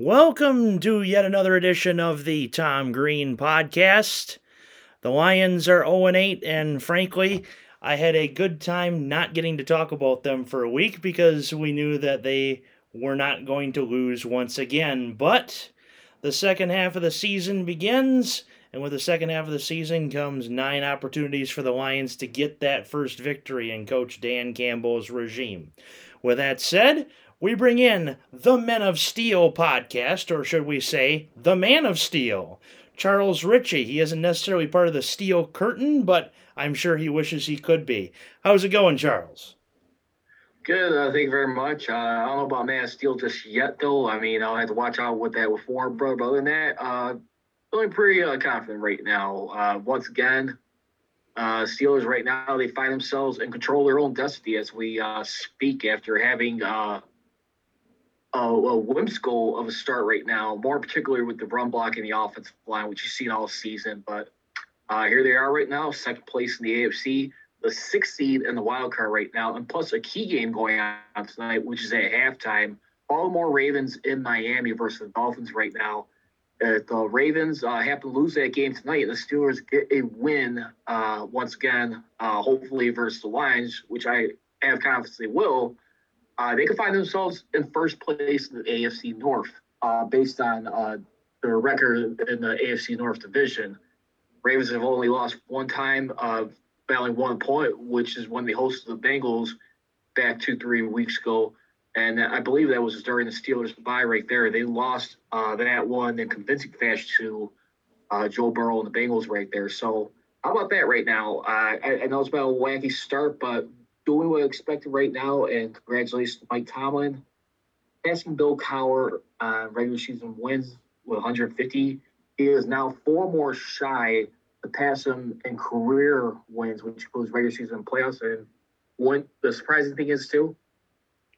Welcome to yet another edition of the Tom Green Podcast. The Lions are 0 8, and frankly, I had a good time not getting to talk about them for a week because we knew that they were not going to lose once again. But the second half of the season begins, and with the second half of the season comes nine opportunities for the Lions to get that first victory in Coach Dan Campbell's regime. With that said, we bring in the Men of Steel podcast, or should we say, the Man of Steel, Charles Richey. He isn't necessarily part of the Steel Curtain, but I'm sure he wishes he could be. How's it going, Charles? Good, uh, thank you very much. Uh, I don't know about Man of Steel just yet, though. I mean, I'll have to watch out with that with Warren, bro. But other than that, uh, feeling pretty uh, confident right now. Uh, once again, uh, Steelers right now they find themselves in control of their own destiny as we uh, speak after having uh, a, a whimsical of a start right now, more particularly with the run block and the offensive line, which you've seen all season. But uh, here they are right now, second place in the AFC, the sixth seed in the wild card right now, and plus a key game going on tonight, which is at halftime. Baltimore Ravens in Miami versus the Dolphins right now. Uh, the Ravens uh, happen to lose that game tonight, the Steelers get a win uh, once again, uh, hopefully versus the Lions, which I have confidence they will uh, they could find themselves in first place in the AFC North uh, based on uh, their record in the AFC North division. Ravens have only lost one time, uh, battling one point, which is when they hosted the Bengals back two, three weeks ago. And I believe that was during the Steelers' bye right there. They lost uh, that one in convincing fashion to uh, Joe Burrow and the Bengals right there. So, how about that right now? Uh, I, I, know it's been a wacky start, but doing what I expected right now, and congratulations to Mike Tomlin. Passing Bill Cowher on regular season wins with 150. He is now four more shy to pass him in career wins, which includes regular season and playoffs. And one, the surprising thing is, too,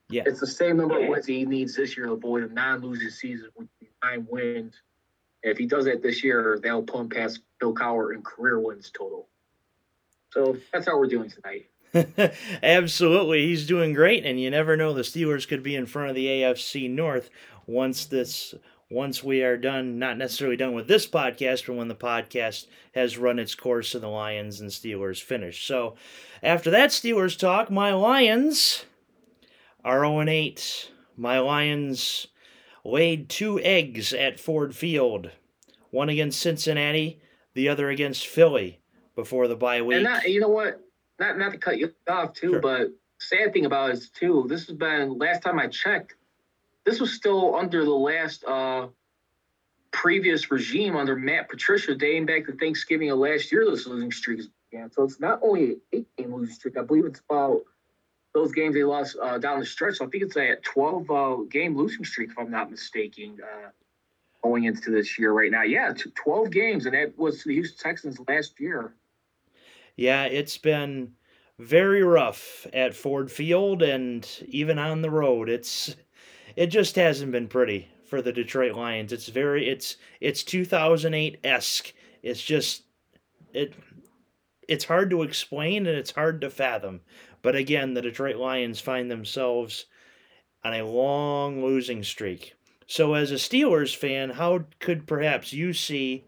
yeah. it's the same number of wins he needs this year to avoid a non losing season with nine wins. And if he does that this year, that'll put him past Bill Cowher in career wins total. So that's how we're doing tonight. Absolutely, he's doing great, and you never know the Steelers could be in front of the AFC North once this once we are done. Not necessarily done with this podcast, but when the podcast has run its course and the Lions and Steelers finish. So, after that Steelers talk, my Lions are 0 8. My Lions laid two eggs at Ford Field, one against Cincinnati, the other against Philly before the bye week. And you know what? Not not to cut you off too, sure. but sad thing about it is too. This has been last time I checked. This was still under the last uh, previous regime under Matt Patricia, dating back to Thanksgiving of last year. Those losing streaks began. So it's not only an eight game losing streak. I believe it's about those games they lost uh, down the stretch. So I think it's a 12 uh, game losing streak, if I'm not mistaken, uh, going into this year right now. Yeah, 12 games, and that was the Houston Texans last year yeah, it's been very rough at Ford Field and even on the road. It's it just hasn't been pretty for the Detroit Lions. It's very it's it's 2008 esque. It's just it it's hard to explain and it's hard to fathom. But again, the Detroit Lions find themselves on a long losing streak. So as a Steelers fan, how could perhaps you see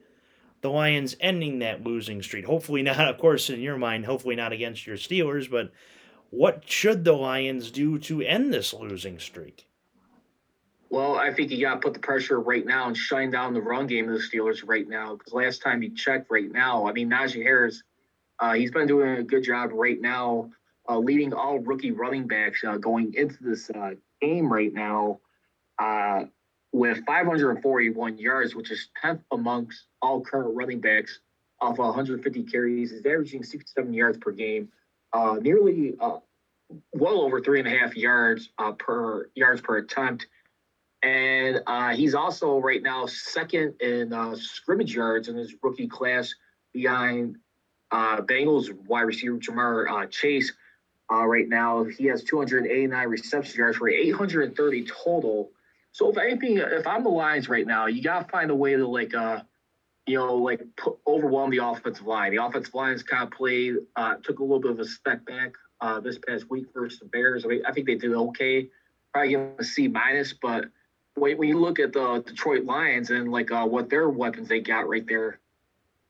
the Lions ending that losing streak. Hopefully not, of course, in your mind, hopefully not against your Steelers, but what should the Lions do to end this losing streak? Well, I think you got to put the pressure right now and shine down the run game of the Steelers right now. Because last time you checked, right now, I mean Najee Harris, uh, he's been doing a good job right now, uh, leading all rookie running backs uh, going into this uh, game right now. Uh, with 541 yards, which is 10th amongst all current running backs off 150 carries. He's averaging 67 yards per game, uh, nearly uh, well over three and a half yards uh, per yards per attempt. And uh, he's also right now second in uh, scrimmage yards in his rookie class behind uh, Bengals wide receiver Ja'Marr Chase. right now, he has 289 reception yards for 830 total. So if anything, if I'm the Lions right now, you gotta find a way to like you know, like put, overwhelm the offensive line. The offensive line's kind of played, uh, took a little bit of a step back uh, this past week versus the Bears. I mean, I think they did okay. Probably give them a C minus, but when, when you look at the Detroit Lions and like uh, what their weapons they got right there,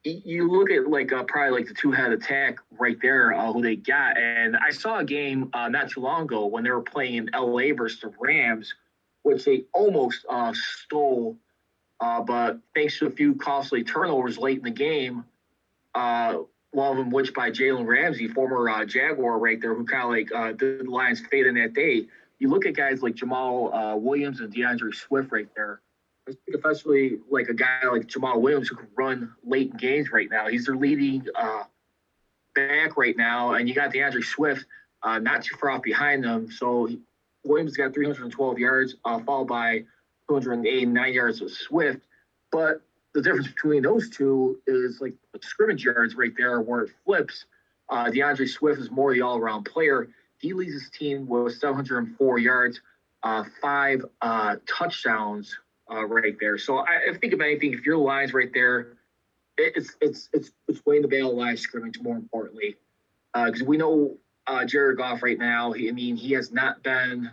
you look at like uh, probably like the two head attack right there, uh, who they got. And I saw a game uh, not too long ago when they were playing LA versus the Rams, which they almost uh, stole. Uh, but thanks to a few costly turnovers late in the game, uh, one of them which by Jalen Ramsey, former Jaguar right there, who kind of like did the Lions fade in that day. You look at guys like Jamaal Williams and D'Andre Swift right there I think especially like a guy like Jamaal Williams who can run late games right now. He's their leading uh, back right now, and you got D'Andre Swift uh, not too far off behind them. So Williams got 312 yards, uh, followed by 289 yards with Swift. But the difference between those two is like scrimmage yards right there where it flips. Uh, D'Andre Swift is more the all-around player. He leads his team with 704 yards, uh, five uh, touchdowns uh, right there. So I, I, think if anything, if your line's right there, it's it's it's it's winning the battle line scrimmage more importantly, because uh, we know uh, Jared Goff right now. He, I mean, he has not been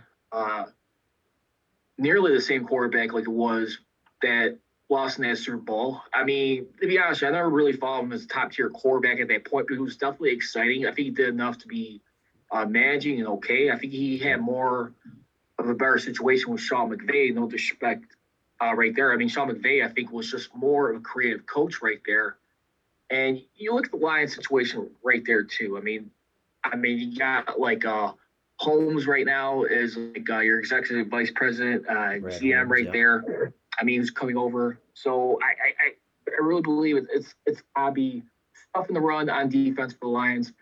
nearly the same quarterback like it was that lost in that Super Bowl. I mean, to be honest, I never really followed him as a top tier quarterback at that point, but he was definitely exciting. I think he did enough to be uh, managing and okay. I think he had more of a better situation with Sean McVay. No disrespect uh, right there. I mean, Sean McVay, I think, was just more of a creative coach right there. And you look at the Lions situation right there too. I mean, I mean, you got like uh, Holmes right now is like uh, your executive vice president, uh, right, GM right yeah. there. I mean, he's coming over. So I, I, I really believe it's it's, it's Abby stuffing the run on defense for the Lions,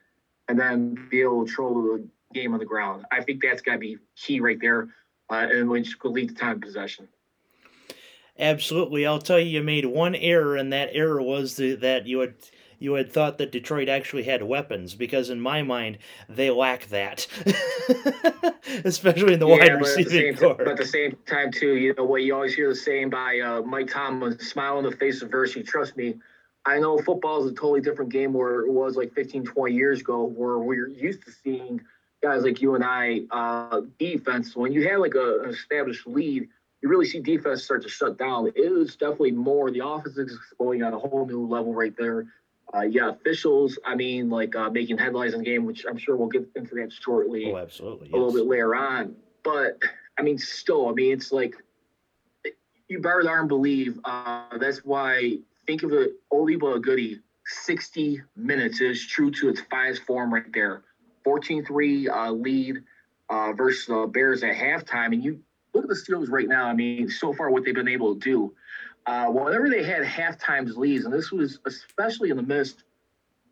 and then be able to control the game on the ground. I think that's got to be key right there, uh, and which could lead to time possession. Absolutely, I'll tell you, you made one error, and that error was the, that you had you had thought that Detroit actually had weapons, because in my mind they lack that, especially in the yeah, wide receiving core. But at the same time, too, you know what you always hear the saying by uh, Mike Tomlin: "Smile in the face of adversity." Trust me, I know football is a totally different game where it was like 15, 20 years ago, where we're used to seeing guys like you and I uh, defense. When you have like a, an established lead you really see defense start to shut down. It is definitely more the offense is going on a whole new level right there. Uh, yeah, officials. I mean, like uh, making headlines in the game, which I'm sure we'll get into that shortly. Oh, absolutely. A little bit later on, but I mean, still, I mean, it's like you better darn believe. Uh, that's why think of it, oldie but a goodie. 60 minutes is true to its finest form right there. 14-3 uh, lead uh, versus the Bears at halftime, and you look at the Steelers right now. I mean, so far what they've been able to do. Uh, whenever they had half times leads, and this was especially in the midst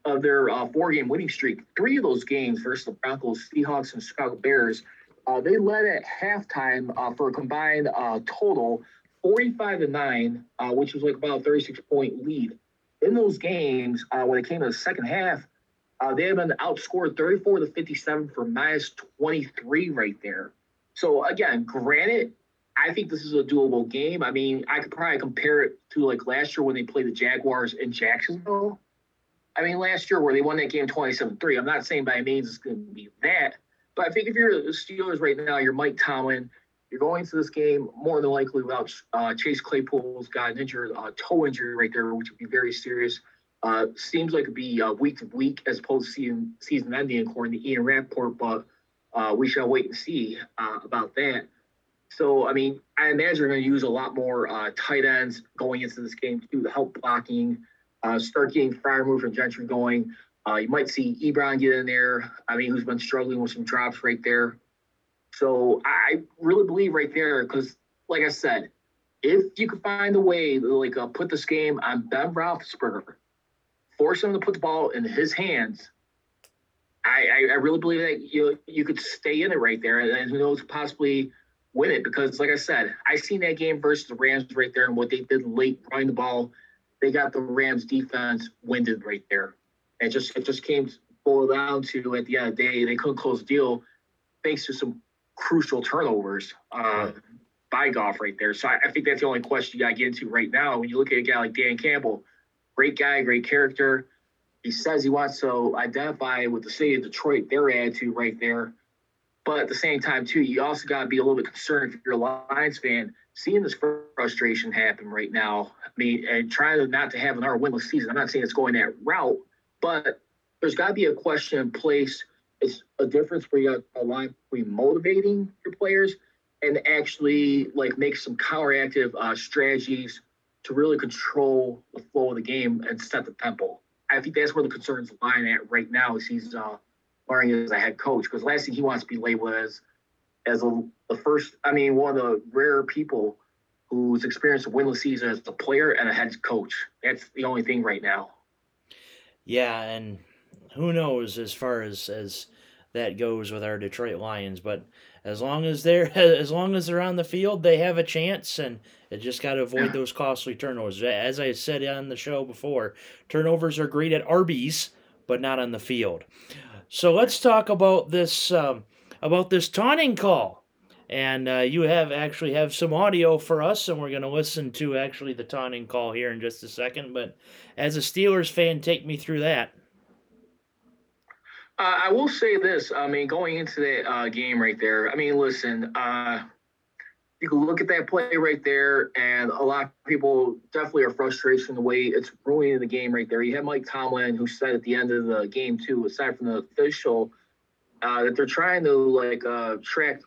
of their uh, four game winning streak, three of those games versus the Broncos, Seahawks, and Chicago Bears, uh, they led at halftime uh, for a combined uh, total 45 to 9, uh, which was like about a 36 point lead. In those games, when it came to the second half, they have been outscored 34 to 57 for minus 23 right there. So again, granted, I think this is a doable game. I mean, I could probably compare it to like last year when they played the Jaguars in Jacksonville. I mean, last year where they won that game 27-3. I'm not saying by any means it's going to be that, but I think if you're the Steelers right now, you're Mike Tomlin. You're going to this game more than likely without uh, Chase Claypool's got an injured uh, toe injury right there, which would be very serious. Uh, seems like it'd be uh, week to week as opposed to season season ending according to Ian Rapoport, but uh, we shall wait and see uh, about that. So, I mean, I imagine we're going to use a lot more uh, tight ends going into this game to help blocking, uh, start getting Freiermuth and Gentry going. Uh, you might see Ebron get in there. I mean, who's been struggling with some drops right there. So I really believe right there because, like I said, if you could find a way to like uh, put this game on Ben Roethlisberger, force him to put the ball in his hands, I, I really believe that you you could stay in it right there, and who knows, possibly win it. Because, like I said, I seen that game versus the Rams right there, and what they did late running the ball, they got the Rams defense winded right there. And just it just came boiled down to at the end of the day, they couldn't close the deal thanks to some crucial turnovers uh, by Goff right there. So I, I think that's the only question you got to get into right now. When you look at a guy like Dan Campbell, great guy, great character he says he wants to identify with the city of Detroit, their attitude right there. But at the same time, too, you also got to be a little bit concerned if you're a Lions fan seeing this frustration happen right now. I mean, and trying to not to have another winless season. I'm not saying it's going that route, but there's got to be a question in place. It's a difference where you got a line between motivating your players and actually like make some counteractive uh, strategies to really control the flow of the game and set the tempo. I think that's where the concerns lie at right now. Is he's uh, learning as a head coach because last thing he wants to be labeled as as a, the first. I mean, one of the rare people who's experienced a winless season as a player and a head coach. That's the only thing right now. Yeah, and who knows as far as as that goes with our Detroit Lions, but as long as they're as long as they're on the field, they have a chance, and it just got to avoid those costly turnovers. As I said on the show before, turnovers are great at Arby's, but not on the field. So let's talk about this um, about this taunting call, and uh, you have actually have some audio for us, and we're going to listen to actually the taunting call here in just a second. But as a Steelers fan, take me through that. Uh, I will say this. I mean, going into that uh, game right there, I mean, listen, uh, you can look at that play right there, and a lot of people definitely are frustrated in the way it's ruining the game right there. You have Mike Tomlin, who said at the end of the game, too, aside from the official, uh, that they're trying to like uh, track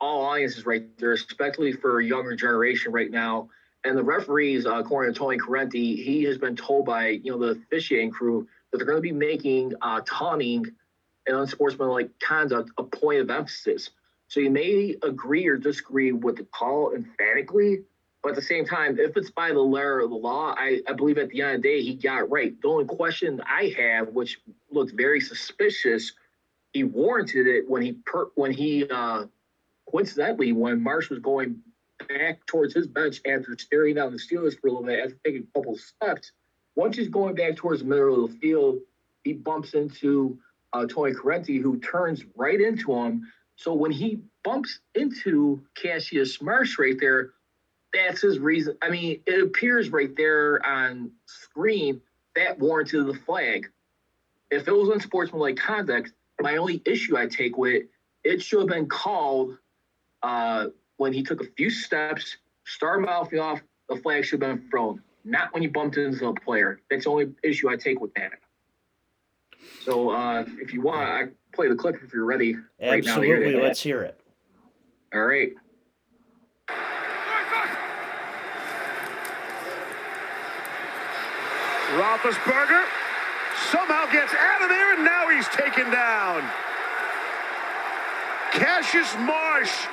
all audiences right there, especially for younger generation right now. And the referees, uh, according to Tony Corrente, he has been told by you know the officiating crew that they're going to be making taunting – and unsportsmanlike conduct a point of emphasis. So you may agree or disagree with the call emphatically, but at the same time, if it's by the letter of the law, I, I believe at the end of the day he got right. The only question I have, which looked very suspicious, he warranted it when he per, when he uh, coincidentally when Marsh was going back towards his bench after staring down the Steelers for a little bit after taking a couple steps. Once he's going back towards the middle of the field, he bumps into uh, Tony Corrente, who turns right into him. So when he bumps into Cassius Marsh right there, that's his reason. I mean, it appears right there on screen that warranted the flag. If it was unsportsmanlike conduct, my only issue I take with it, should have been called uh, when he took a few steps, started mouthing off, the flag should have been thrown, not when he bumped into the player. That's the only issue I take with that. So uh, if you want, I play the clip if you're ready. Absolutely, right let's hear it. All right. Roethlisberger somehow gets out of there, and now he's taken down. Cassius Marsh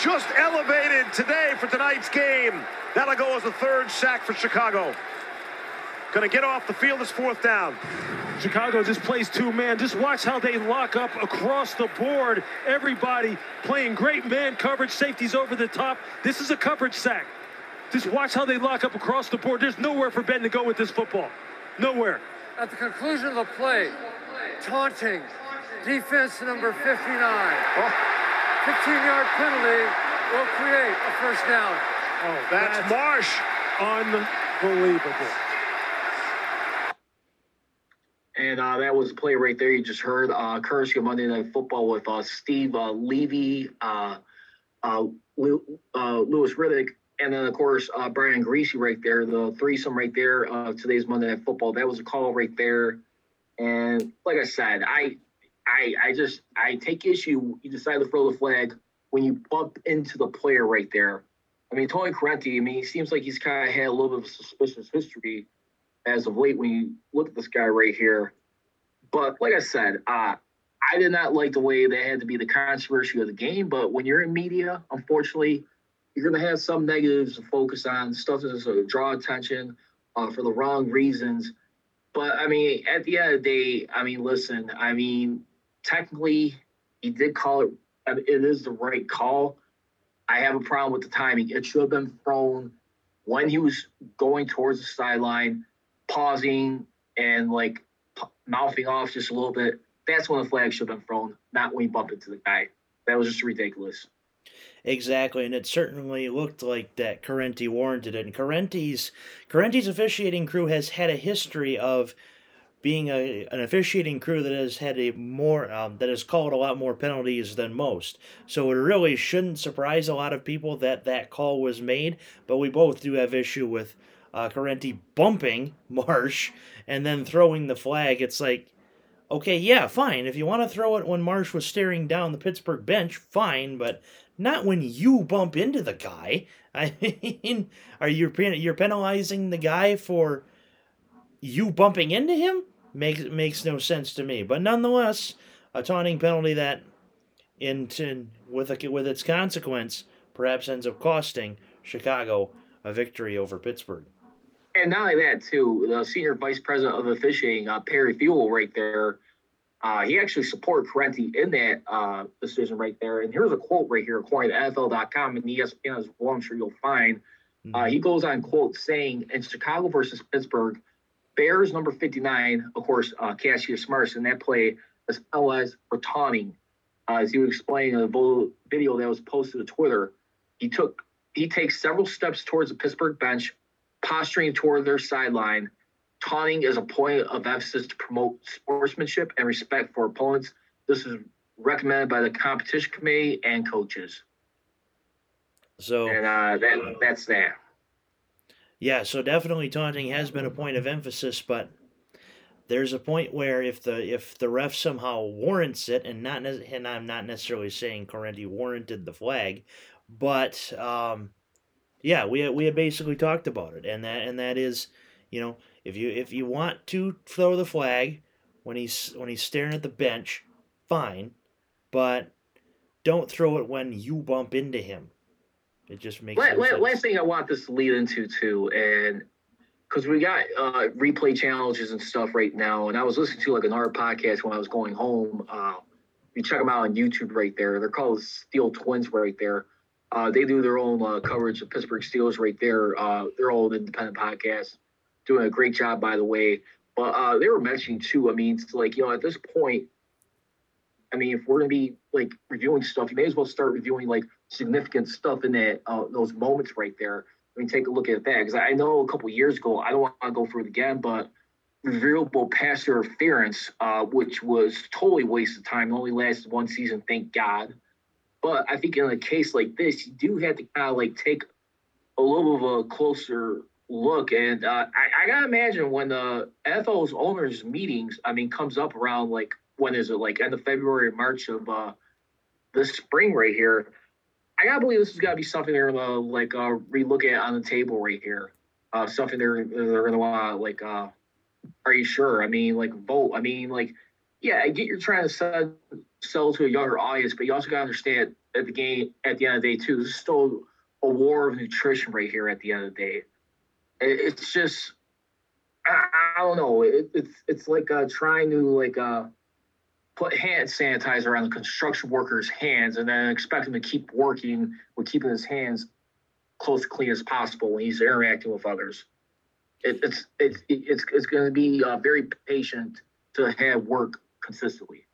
just elevated today for tonight's game. That'll go as a third sack for Chicago. Going to get off the field as fourth down. Chicago just plays two man. Just watch how they lock up across the board. Everybody playing great man coverage, safeties over the top. This is a coverage sack. Just watch how they lock up across the board. There's nowhere for Ben to go with this football. Nowhere. At the conclusion of the play, taunting, defense number 59. 15 yard penalty will create a first down. Oh, that's, that's Marsh. Unbelievable. And uh, that was a play right there you just heard. Uh, courtesy of Monday Night Football with uh, Steve uh, Levy, uh, uh, uh, Louis Riddick, and then, of course, uh, Brian Griese right there, the threesome right there uh, today's Monday Night Football. That was a call right there. And like I said, I, I, I just, I take issue. You decide to throw the flag when you bump into the player right there. I mean, Tony Corrente, I mean, he seems like he's kind of had a little bit of a suspicious history as of late when you look at this guy right here. But like I said, uh, I did not like the way that had to be the controversy of the game. But when you're in media, unfortunately, you're going to have some negatives to focus on, stuff that's going to draw attention uh, for the wrong reasons. But I mean, at the end of the day, I mean, listen, I mean, technically, he did call it, I mean, it is the right call. I have a problem with the timing. It should have been thrown when he was going towards the sideline pausing and like p- mouthing off just a little bit, that's when the flag should have been thrown, not when he bumped into the guy. That was just ridiculous. Exactly, and it certainly looked like that Corrente warranted it. And Corrente's Corrente's officiating crew has had a history of being a an officiating crew that has had a more um, that has called a lot more penalties than most. So it really shouldn't surprise a lot of people that that call was made. But we both do have issue with uh, Corrente bumping Marsh and then throwing the flag. It's like, okay, yeah, fine. If you want to throw it when Marsh was staring down the Pittsburgh bench, fine. But not when you bump into the guy. I mean, are you you're penalizing the guy for you bumping into him? makes makes no sense to me. But nonetheless, a taunting penalty that, in, in with a, with its consequence, perhaps ends up costing Chicago a victory over Pittsburgh. And not only that, too, the senior vice president of officiating, uh, Perry Fewell, right there, uh, he actually supported Corrente in that uh, decision right there. And here's a quote right here, according to NFL.com and ESPN as well. I'm sure you'll find. Mm-hmm. Uh, he goes on quote saying, "In Chicago versus Pittsburgh, Bears number 59, of course, uh, Cassius Marsh in that play as well as for taunting. Uh, as he explained in the video that was posted to Twitter, he took he takes several steps towards the Pittsburgh bench, posturing toward their sideline. Taunting is a point of emphasis to promote sportsmanship and respect for opponents. This is recommended by the competition committee and coaches. So and uh, that that's that. Yeah, so definitely taunting has been a point of emphasis, but there's a point where if the if the ref somehow warrants it, and not and I'm not necessarily saying Corrente warranted the flag, but um, yeah, we we had basically talked about it, and that and that is, you know, if you if you want to throw the flag when he's when he's staring at the bench, fine, but don't throw it when you bump into him. It just makes. Last, no last thing I want this to lead into too, and because we got uh, replay challenges and stuff right now, and I was listening to like an art podcast when I was going home. Uh, you check them out on YouTube right there. They're called Steel Twins right there. Uh, they do their own uh, coverage of Pittsburgh Steelers right there. Uh, they're all independent podcasts, doing a great job by the way. But uh, they were mentioning too. I mean, it's like you know, at this point, I mean, if we're gonna be like reviewing stuff, you may as well start reviewing like significant stuff in that uh, those moments right there. I mean, take a look at that because I know a couple years ago, I don't want to go through it again, but reviewable pass interference, uh, which was totally waste of time, only lasted one season, thank God. But I think in a case like this, you do have to kind of like take a little bit of a closer look. And uh, I, I, gotta imagine when the NFL's owners meetings, I mean, comes up around like when is it like end of February, March of uh, this spring right here. I gotta believe this has got to be something they're gonna like uh, relook at on the table right here. Uh, something they're they're gonna want to like. Uh, are you sure? I mean, like vote. I mean, like, yeah, I get you're trying to sell, sell to a younger audience, but you also gotta understand at the game at the end of the day too. This is still a war of nutrition right here. At the end of the day, it's just I, I don't know. It, it's it's like uh, trying to like uh put hand sanitizer on the construction worker's hands and then expect him to keep working with keeping his hands close to clean as possible when he's interacting with others. It, it's it's it's it's going to be uh, very patient to have work consistently.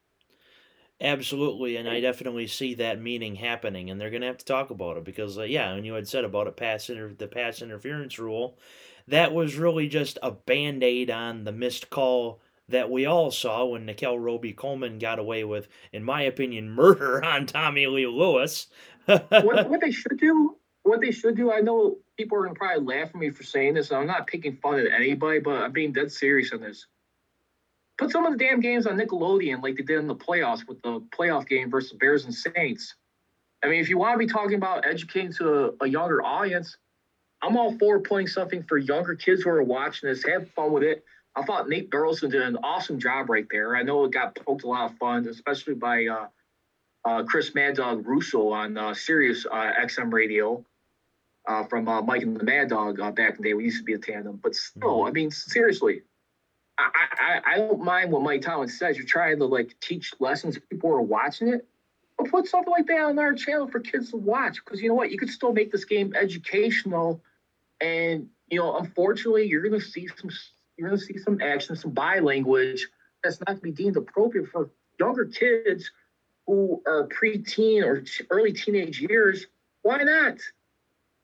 Absolutely, and I definitely see that meaning happening, and they're going to have to talk about it because, uh, yeah, and you had said about it, pass inter- the pass interference rule, that was really just a band aid on the missed call that we all saw when Nickell Robey-Coleman got away with, in my opinion, murder on Tommy Lee Lewis. what, what, they should do, what they should do, I know people are gonna probably laugh at me for saying this. And I'm not picking fun at anybody, but I'm being dead serious on this. Put some of the damn games on Nickelodeon like they did in the playoffs with the playoff game versus Bears and Saints. I mean, if you want to be talking about educating to a, a younger audience, I'm all for putting something for younger kids who are watching this. Have fun with it I thought Nate Burleson did an awesome job right there. I know it got poked a lot of fun, especially by uh, uh, Chris Mad Dog Russo on uh, Sirius uh, XM Radio uh, from uh, Mike and the Mad Dog uh, back in the day. We used to be a tandem, but still, I mean, seriously, I, I, I don't mind what Mike Tomlin says. You're trying to like teach lessons. People are watching it. But put something like that on our channel for kids to watch because you know what? You could still make this game educational, and you know, unfortunately, you're going to see some you're to see some action, some body language that's not to be deemed appropriate for younger kids who are preteen or early teenage years. Why not?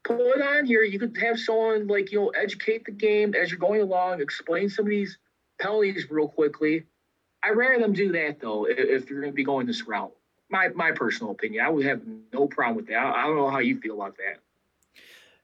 Put it on here. You could have someone like, you know, educate the game as you're going along, explain some of these penalties real quickly. I'd rather them do that though if, you're going to be going this route. My my personal opinion, I would have no problem with that. I, I don't know how you feel about that.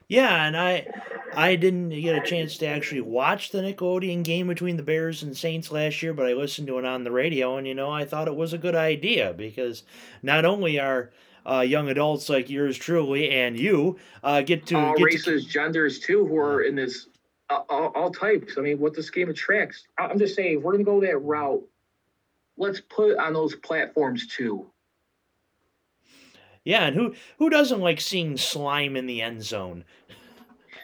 Yeah, and I I didn't get a chance to actually watch the Nickelodeon game between the Bears and Saints last year, but I listened to it on the radio, and you know I thought it was a good idea because not only are uh, young adults like yours truly and you uh, get to all get races, to... genders too, who are in this all, all, types. I mean, what this game attracts. I'm just saying, if we're gonna go that route, let's put on those platforms too. Yeah, and who who doesn't like seeing slime in the end zone?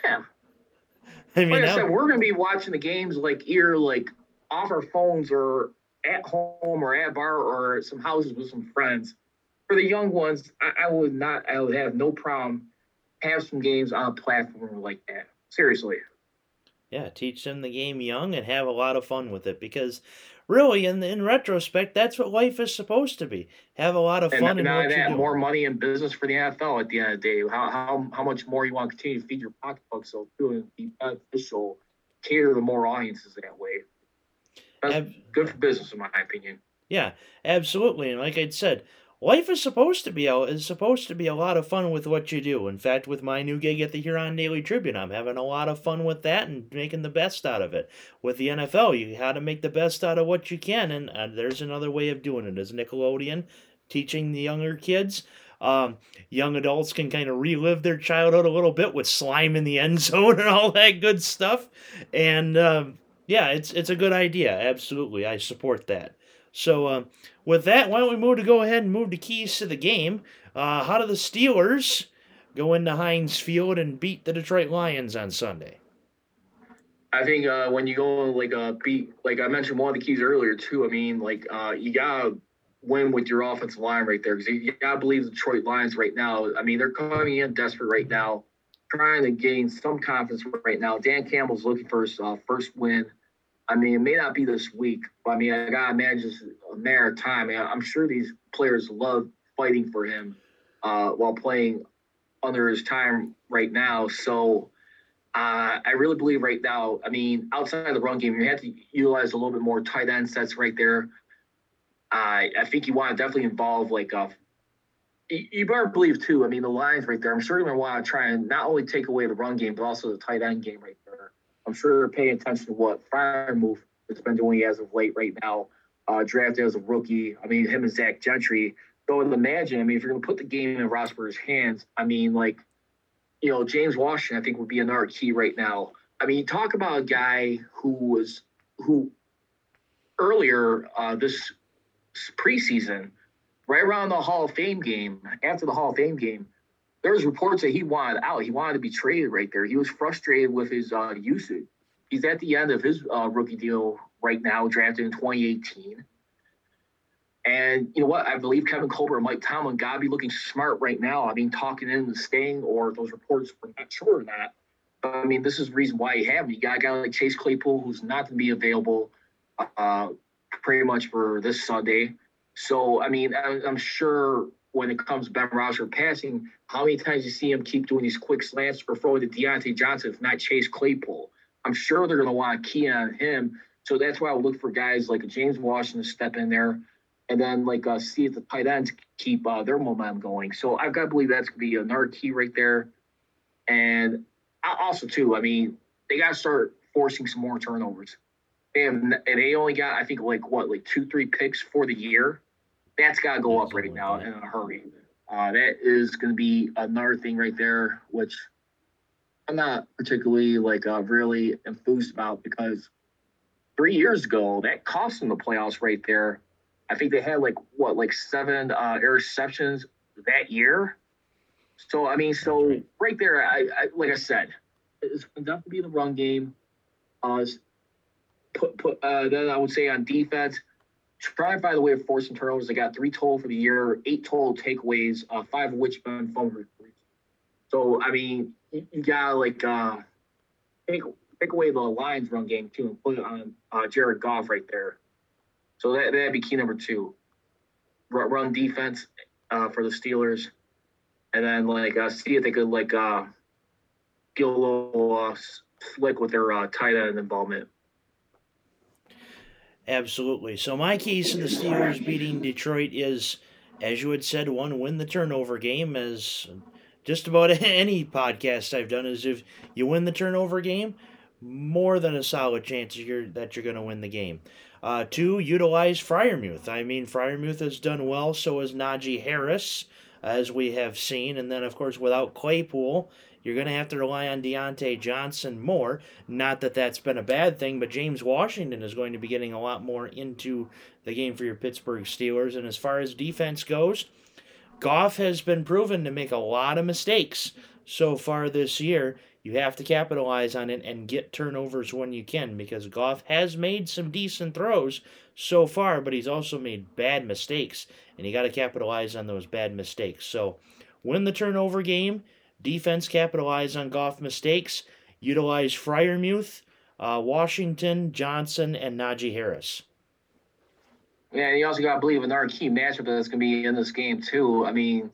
Yeah. I mean, like I said, we're gonna be watching the games like either like off our phones or at home or at bar or some houses with some friends. For the young ones, I, I would not. I would have no problem have some games on a platform like that. Seriously. Yeah, teach them the game young and have a lot of fun with it because really, in in retrospect, that's what life is supposed to be. Have a lot of fun and, and that, more money in business for the NFL at the end of the day. How how how much more you want to continue to feed your pocketbook so too and be beneficial, cater to more audiences that way. That's Ab- good for business, in my opinion. Yeah, absolutely. And like I said, life is supposed to be a, is supposed to be a lot of fun with what you do. In fact, with my new gig at the Huron Daily Tribune, I'm having a lot of fun with that and making the best out of it. With the NFL, you got to make the best out of what you can, and there's another way of doing it. As Nickelodeon teaching the younger kids. Um, young adults can kind of relive their childhood a little bit with slime in the end zone and all that good stuff. And um, yeah, it's it's a good idea. Absolutely, I support that. So, uh, with that, why don't we move to go ahead and move the keys to the game? Uh, how do the Steelers go into Heinz Field and beat the Detroit Lions on Sunday? I think uh, when you go like uh, beat, like I mentioned, one of the keys earlier too. I mean, like uh, you gotta win with your offensive line right there because you gotta believe the Detroit Lions right now. I mean, they're coming in desperate right now, trying to gain some confidence right now. Dan Campbell's looking for his uh, first win I mean, it may not be this week, but I mean, I gotta imagine it's a matter of time. I I'm sure these players love fighting for him uh, while playing under his time right now. So uh, I really believe right now. I mean, outside of the run game, you have to utilize a little bit more tight end sets right there. Uh, I think you want to definitely involve like a. Uh, you better believe too. I mean, the lines right there. I'm sure you're gonna want to try and not only take away the run game, but also the tight end game right. I'm sure they're paying attention to what Freiermuth has been doing as of late right now. Uh, drafted as a rookie. I mean, him and Zach Gentry. So imagine, I mean, if you're going to put the game in Rossberg's hands, I mean, like, you know, James Washington, I think would be another key right now. I mean, talk about a guy who was who earlier uh, this preseason, right around the Hall of Fame game, after the Hall of Fame game, there was reports that he wanted out. He wanted to be traded right there. He was frustrated with his uh, usage. He's at the end of his uh, rookie deal right now, drafted in 2018. And you know what? I believe Kevin Colbert and Mike Tomlin got to be looking smart right now. I mean, talking in the staying, or those reports were not sure or not. But, I mean, this is the reason why you have him. You got a guy like Chase Claypool who's not going to be available uh, pretty much for this Sunday. So, I mean, I'm sure when it comes Ben Roger passing, how many times you see him keep doing these quick slants or throwing to Diontae Johnson, if not Chase Claypool? I'm sure they're going to want to key on him. So that's why I look for guys like James Washington to step in there and then like uh, see if the tight ends keep uh, their momentum going. So I've got to believe that's going to be another key right there. And also too, I mean, they got to start forcing some more turnovers. And, and they only got, I think, like what, like two, three picks for the year that's got to go up right now in a hurry. Uh, that is going to be another thing right there, which I'm not particularly like uh, really enthused about because three years ago that cost them the playoffs right there. I think they had like what like seven uh, interceptions that year. So I mean, so right there, I, I like I said, it's going to definitely be the run game. Uh, put put uh, then I would say on defense Try by the way of forcing turnovers. They got three total for the year, eight total takeaways, uh, five of which been fumble. So I mean, you, gotta like uh, take take away the Lions run game too and put it on uh, Jared Goff right there. So that that'd be key number two. Run, run defense uh, for the Steelers, and then like uh, see if they could like uh, get a little uh, slick with their uh, tight end involvement. Absolutely. So my keys to the Steelers beating Detroit is, as you had said, one win the turnover game. As just about any podcast I've done is if you win the turnover game, more than a solid chance you're, that you're going to win the game. Uh, two, utilize Freiermuth. I mean, Freiermuth has done well, so has Najee Harris, as we have seen. And then, of course, without Claypool, you're going to have to rely on Diontae Johnson more. Not that that's been a bad thing, but James Washington is going to be getting a lot more into the game for your Pittsburgh Steelers. And as far as defense goes, Goff has been proven to make a lot of mistakes so far this year. You have to capitalize on it and get turnovers when you can because Goff has made some decent throws so far, but he's also made bad mistakes, and you got to capitalize on those bad mistakes. So, win the turnover game, defense capitalize on Goff mistakes, utilize Freiermuth, uh, Washington, Johnson, and Najee Harris. Yeah, you also got to believe another key matchup that's going to be in this game too. I mean,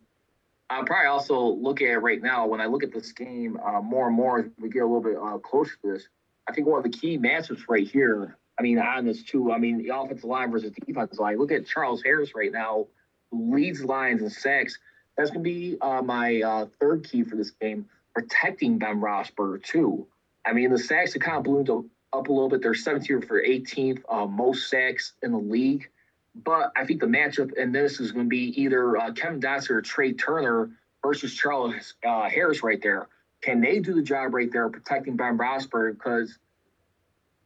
I'll probably also look at it right now when I look at this game uh, more and more as we get a little bit uh, closer to this. I think one of the key matchups right here, I mean, on this too, I mean, the offensive line versus the defensive line. Look at Charles Harris right now, leads lines and sacks. That's going to be uh, my uh, third key for this game, protecting Ben Roethlisberger too. I mean, the sacks have kind of ballooned up a little bit. They're 17th for 18th, uh, most sacks in the league. But I think the matchup in this is going to be either uh, Kevin Dotson or Trai Turner versus Charles uh, Harris right there. Can they do the job right there protecting Ben Roethlisberger? Because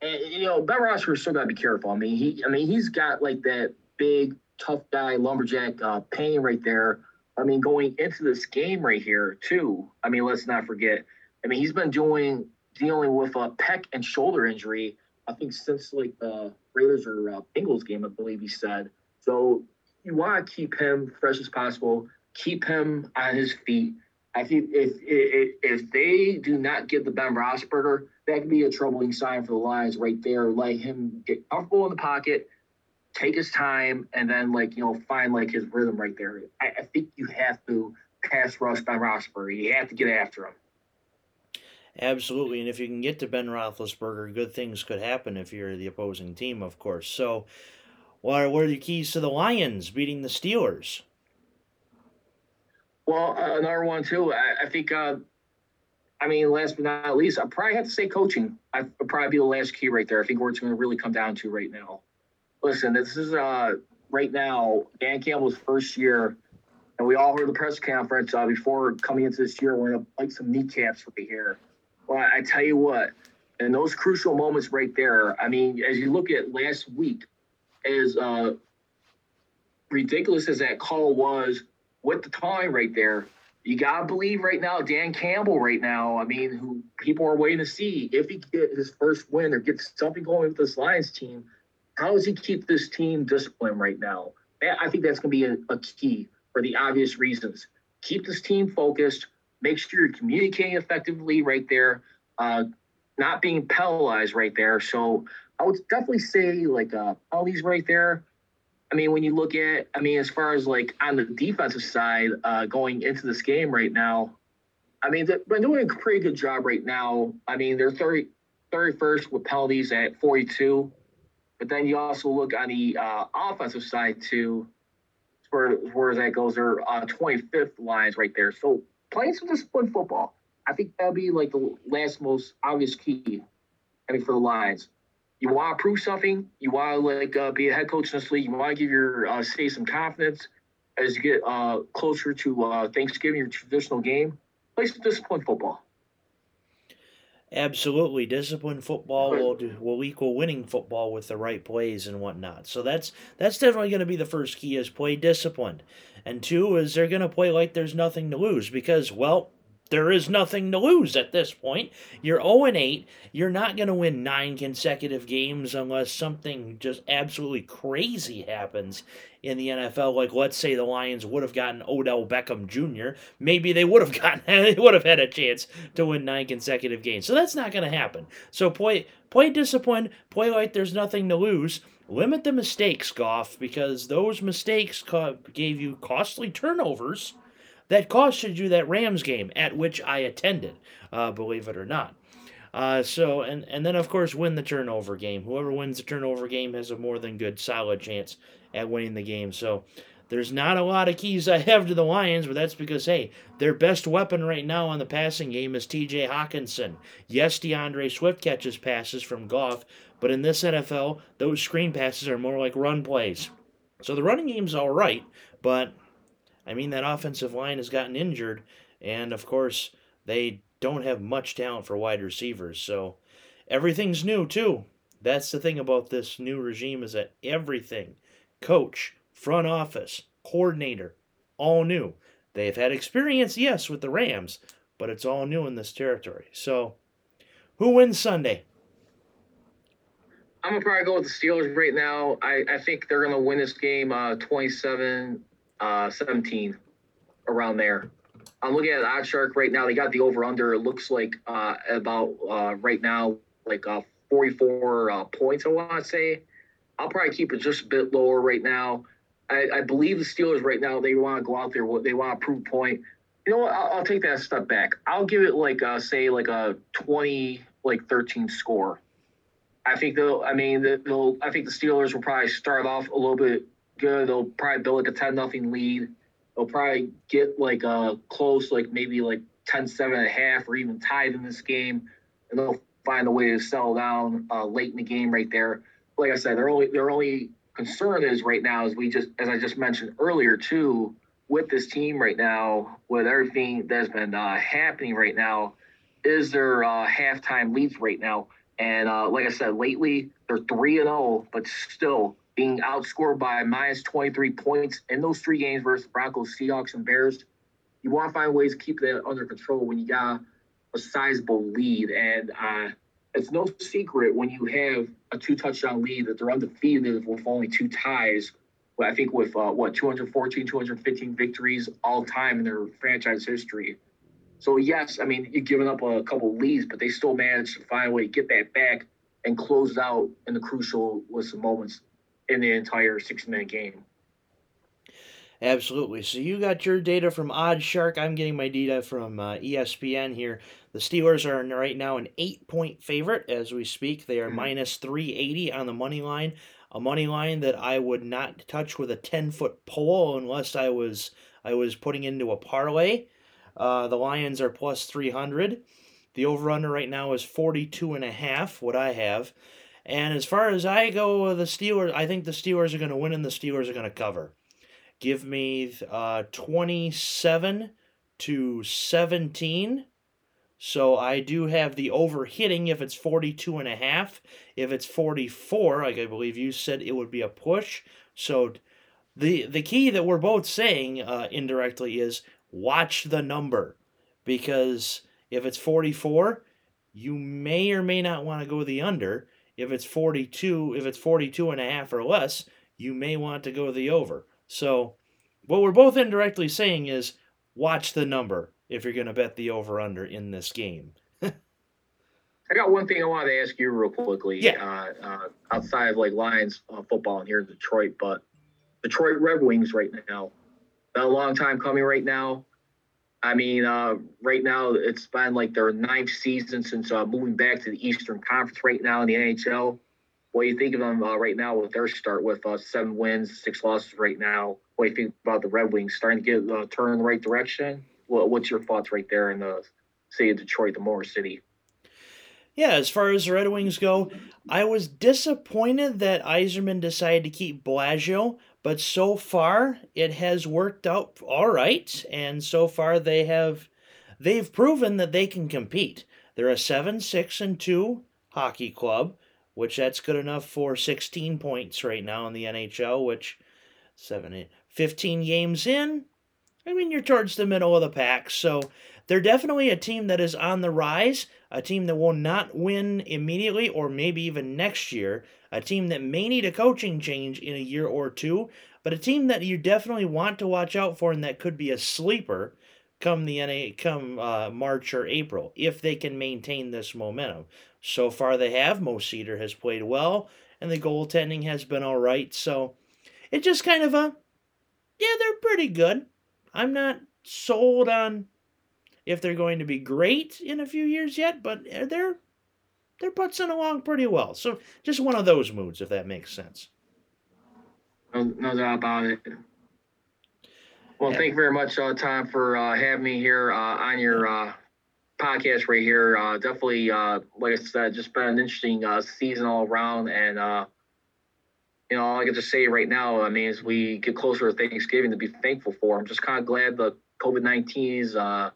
eh, you know Ben Roethlisberger still got to be careful. I mean he, I mean he's got like that big tough guy lumberjack uh, pain right there. I mean going into this game right here too. I mean let's not forget. I mean he's been doing dealing with a pec and shoulder injury. I think since like the Raiders or uh, Bengals game, I believe he said. So you want to keep him fresh as possible, keep him on his feet. I think if if, if they do not get the Ben Roethlisberger, that could be a troubling sign for the Lions right there. Let him get comfortable in the pocket, take his time, and then like you know find like his rhythm right there. I, I think you have to pass rush Ben Roethlisberger. You have to get after him. Absolutely, and if you can get to Ben Roethlisberger, good things could happen if you're the opposing team, of course. So, what are, what are the keys to the Lions beating the Steelers? Well, uh, another one too. I, I think. Uh, I mean, last but not least, I probably have to say coaching. I would probably be the last key right there. I think where it's going to really come down to right now. Listen, this is uh right now Dan Campbell's first year, and we all heard the press conference uh, before coming into this year. We're to like some kneecaps right here. Well, I tell you what, and those crucial moments right there. I mean, as you look at last week, as uh, ridiculous as that call was with the time right there, you gotta believe right now Dan Campbell right now. I mean, who people are waiting to see if he get his first win or gets something going with this Lions team. How does he keep this team disciplined right now? I think that's gonna be a, a key for the obvious reasons. Keep this team focused make sure you're communicating effectively right there, uh, not being penalized right there. So I would definitely say like uh, penalties right there. I mean, when you look at, I mean, as far as like on the defensive side, uh, going into this game right now, I mean, they're doing a pretty good job right now. I mean, they're 30, 31st with penalties at 42. But then you also look on the uh, offensive side too, where, where that goes, they're on 25th lines right there. So playing some disciplined football. I think that'll be like the last most obvious key. I mean, for the Lions, you want to prove something. You want to like uh, be a head coach in this league. You want to give your uh, state some confidence as you get uh, closer to uh, Thanksgiving, your traditional game. Play some disciplined football. Absolutely, disciplined football will will equal winning football with the right plays and whatnot. So that's that's definitely going to be the first key: is play disciplined, and two is they're going to play like there's nothing to lose because well, there is nothing to lose at this point. You're 0 8. You're not going to win nine consecutive games unless something just absolutely crazy happens in the NFL. Like, let's say the Lions would have gotten Odell Beckham Jr. Maybe they would have gotten, they would have had a chance to win nine consecutive games. So that's not going to happen. So play, play disciplined, play like there's nothing to lose. Limit the mistakes, Goff, because those mistakes gave you costly turnovers that costed you that Rams game, at which I attended, uh, believe it or not. Uh, so and and then of course win the turnover game. Whoever wins the turnover game has a more than good solid chance at winning the game. So there's not a lot of keys I have to the Lions, but that's because hey, their best weapon right now on the passing game is T.J. Hockenson. Yes, D'Andre Swift catches passes from Goff, but in this NFL, those screen passes are more like run plays. So the running game's all right, but I mean that offensive line has gotten injured, and of course they don't have much talent for wide receivers. So everything's new too. That's the thing about this new regime is that everything, coach, front office, coordinator, all new. They've had experience, yes, with the Rams, but it's all new in this territory. So, who wins Sunday? I'm gonna probably go with the Steelers right now. I, I think they're gonna win this game uh 27 uh 17 around there. I'm looking at OddsShark right now. They got the over under. It looks like uh, about uh, right now like uh, 44 uh, points. I want to say. I'll probably keep it just a bit lower right now. I, I believe the Steelers right now they want to go out there. What they want to prove point. You know what? I'll, I'll take that step back. I'll give it like uh, say like a 20 like 13 score. I think they'll. I mean, they'll. I think the Steelers will probably start off a little bit good. They'll probably build like a 10 nothing lead they'll probably get like a uh, close, like maybe like 10 7 and a half or even tied in this game. And they'll find a way to settle down uh, late in the game right there. Like I said, their only their only concern is right now, as we just as I just mentioned earlier too, with this team right now, with everything that's been uh, happening right now, is their uh, halftime leads right now. And uh, like I said, lately they're three and zero, oh, but still being outscored by minus 23 points in those three games versus Broncos, Seahawks, and Bears. You want to find ways to keep that under control when you got a sizable lead. And uh, it's no secret when you have a two touchdown lead that they're undefeated with only two ties. I think with uh, what 214, 215 victories all time in their franchise history. So yes, I mean you're giving up a couple leads, but they still managed to find a way to get that back and close out in the crucial with some moments in the entire six minute game. Absolutely. So you got your data from OddsShark. I'm getting my data from uh, ESPN here. The Steelers are right now an eight point favorite as we speak. They are mm-hmm. minus 380 on the money line. A money line that I would not touch with a 10 foot pole unless I was I was putting into a parlay. Uh, the Lions are plus 300. The over under right now is 42 and a half, what I have. And as far as I go, with the Steelers, I think the Steelers are going to win and the Steelers are going to cover. Give me uh, 27 to 17. So I do have the over hitting if it's 42 and a half. If it's 44, like I believe you said, it would be a push. So the the key that we're both saying uh, indirectly is watch the number because if it's 44, you may or may not want to go the under if it's 42, if it's 42 and a half or less, you may want to go the over. So, what we're both indirectly saying is watch the number if you're going to bet the over under in this game. I got one thing I wanted to ask you real quickly. Yeah. Uh, uh, outside of like Lions uh, football here in Detroit, but Detroit Red Wings right now, a long time coming right now. I mean, uh, right now it's been like their ninth season since uh, moving back to the Eastern Conference right now in the NHL. What do you think of them uh, right now with their start with uh, seven wins, six losses right now? What do you think about the Red Wings starting to get uh, turn in the right direction? What, what's your thoughts right there in the city of Detroit, the Motor City? Yeah, as far as the Red Wings go, I was disappointed that Yzerman decided to keep Blashill, but so far it has worked out all right, and so far they have they've proven that they can compete. They're a 7 6 and 2 hockey club, which that's good enough for 16 points right now in the NHL, which 7 15 games in, I mean you're towards the middle of the pack, so they're definitely a team that is on the rise, a team that will not win immediately or maybe even next year, a team that may need a coaching change in a year or two, but a team that you definitely want to watch out for and that could be a sleeper come the NA come uh, March or April if they can maintain this momentum. So far they have. Mo Seider has played well, and the goaltending has been all right. So it's just kind of a yeah, they're pretty good. I'm not sold on if they're going to be great in a few years yet, but they're they're putzing along pretty well. So just one of those moods, if that makes sense. No, no doubt about it. Well, Yeah. thank you very much, uh, Tom, for uh, having me here uh, on your uh, podcast right here. Uh, definitely, uh, like I said, just been an interesting uh, season all around. And, uh, you know, all I can just say right now, I mean, as we get closer to Thanksgiving to be thankful for, I'm just kind of glad the COVID 19 is uh,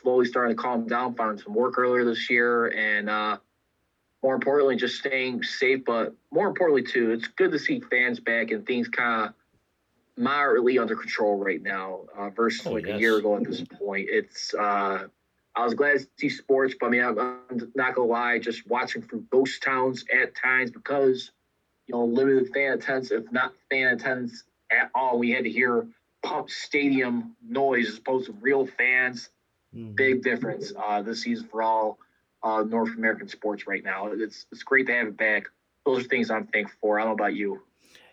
slowly starting to calm down, found some work earlier this year. And, uh, more importantly, just staying safe. But more importantly, too, it's good to see fans back and things kind of moderately under control right now uh, versus Oh, like yes. a year ago at this point. It's uh, I was glad to see sports, but I mean, I'm, I'm not gonna lie, just watching through ghost towns at times because you know limited fan attendance, if not fan attendance at all. We had to hear pump stadium noise as opposed to real fans Mhm. big difference uh, this season for all uh, North American sports right now. It's it's great to have it back. Those are things I'm thankful for. I don't know about you.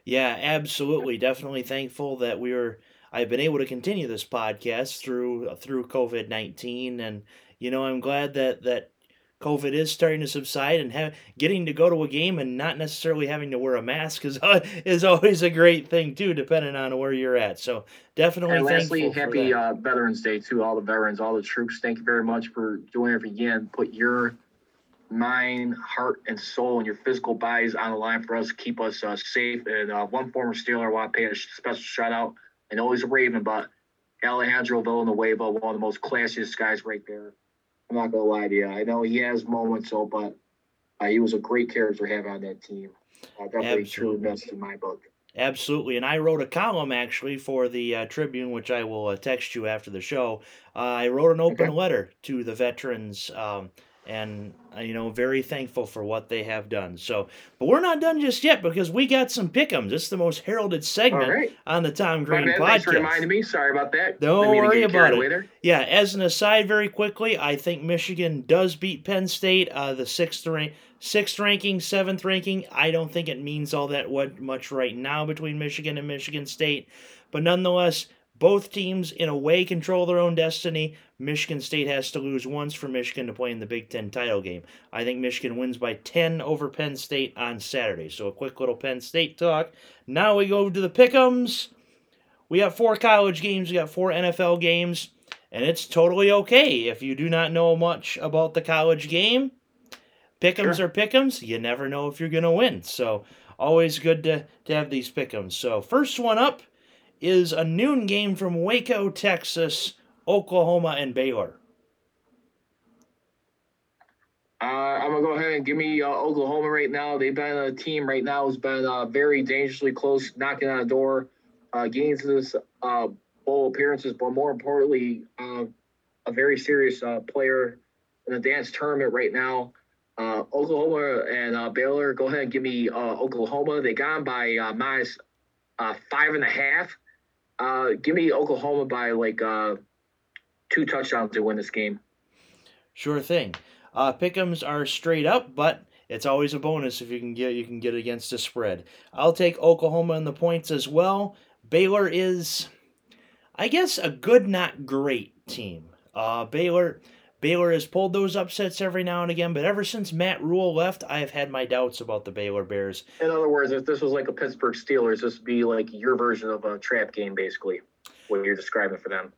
Yeah, absolutely. Definitely thankful that we were I've been able to continue this podcast through through COVID nineteen, and you know I'm glad that that COVID is starting to subside, and have, getting to go to a game and not necessarily having to wear a mask is is always a great thing too, depending on where you're at. So definitely And lastly, happy uh, Veterans Day to all the veterans, all the troops. Thank you very much for doing everything again. Put your mind, heart, and soul and your physical bodies on the line for us to keep us uh, safe. And uh, one former Steeler I want to pay a special shout out, and always a Raven, but Alejandro Villanueva, one of the most classiest guys right there. I'm not gonna lie to you. I know he has moments, so but uh, he was a great character to have on that team. Uh, definitely Absolutely. missed in my book. Absolutely, and I wrote a column actually for the uh, Tribune, which I will uh, text you after the show. Uh, I wrote an open Okay. letter to the veterans, um, and uh, you know, very thankful for what they have done. So, but we're not done just yet because we got some pick'ems. This is the most heralded segment right. on the Tom My Green bad. Thanks for podcast. reminding me. Sorry about that. Don't Didn't mean to worry about it. there. Yeah, as an aside, very quickly, I think Michigan does beat Penn State, uh, the sixth rank, sixth ranking, seventh ranking. I don't think it means all that what much right now between Michigan and Michigan State, but nonetheless, both teams in a way control their own destiny. Michigan State has to lose once for Michigan to play in the Big Ten title game. I think Michigan wins by ten over Penn State on Saturday. So a quick little Penn State talk. Now we go to the pick'ems. We got four college games. We got four NFL games and it's totally okay if you do not know much about the college game. Pick'ems Sure. are pick'ems. You never know if you're gonna win. So always good to, to have these pick'ems. So first one up is a noon game from Waco, Texas, Oklahoma, and Baylor. Uh, I'm gonna go ahead and give me uh, Oklahoma right now. They've been a team right now who's been uh, very dangerously close, knocking on the door, uh, getting to this uh, bowl appearances, but more importantly, uh, a very serious player in the dance tournament right now. Oklahoma and Baylor. Go ahead and give me Oklahoma. They got 'em by minus five and a half. Uh, give me Oklahoma by like uh, two touchdowns to win this game. Sure thing. Uh, pick'ems are straight up, but it's always a bonus if you can get you can get against a spread. I'll take Oklahoma in the points as well. Baylor is, I guess, a good, not great team. Uh, Baylor, Baylor has pulled those upsets every now and again, but ever since Matt Rhule left, I have had my doubts about the Baylor Bears. In other words, if this was like a Pittsburgh Steelers, this would be like your version of a trap game, basically, what you're describing for them.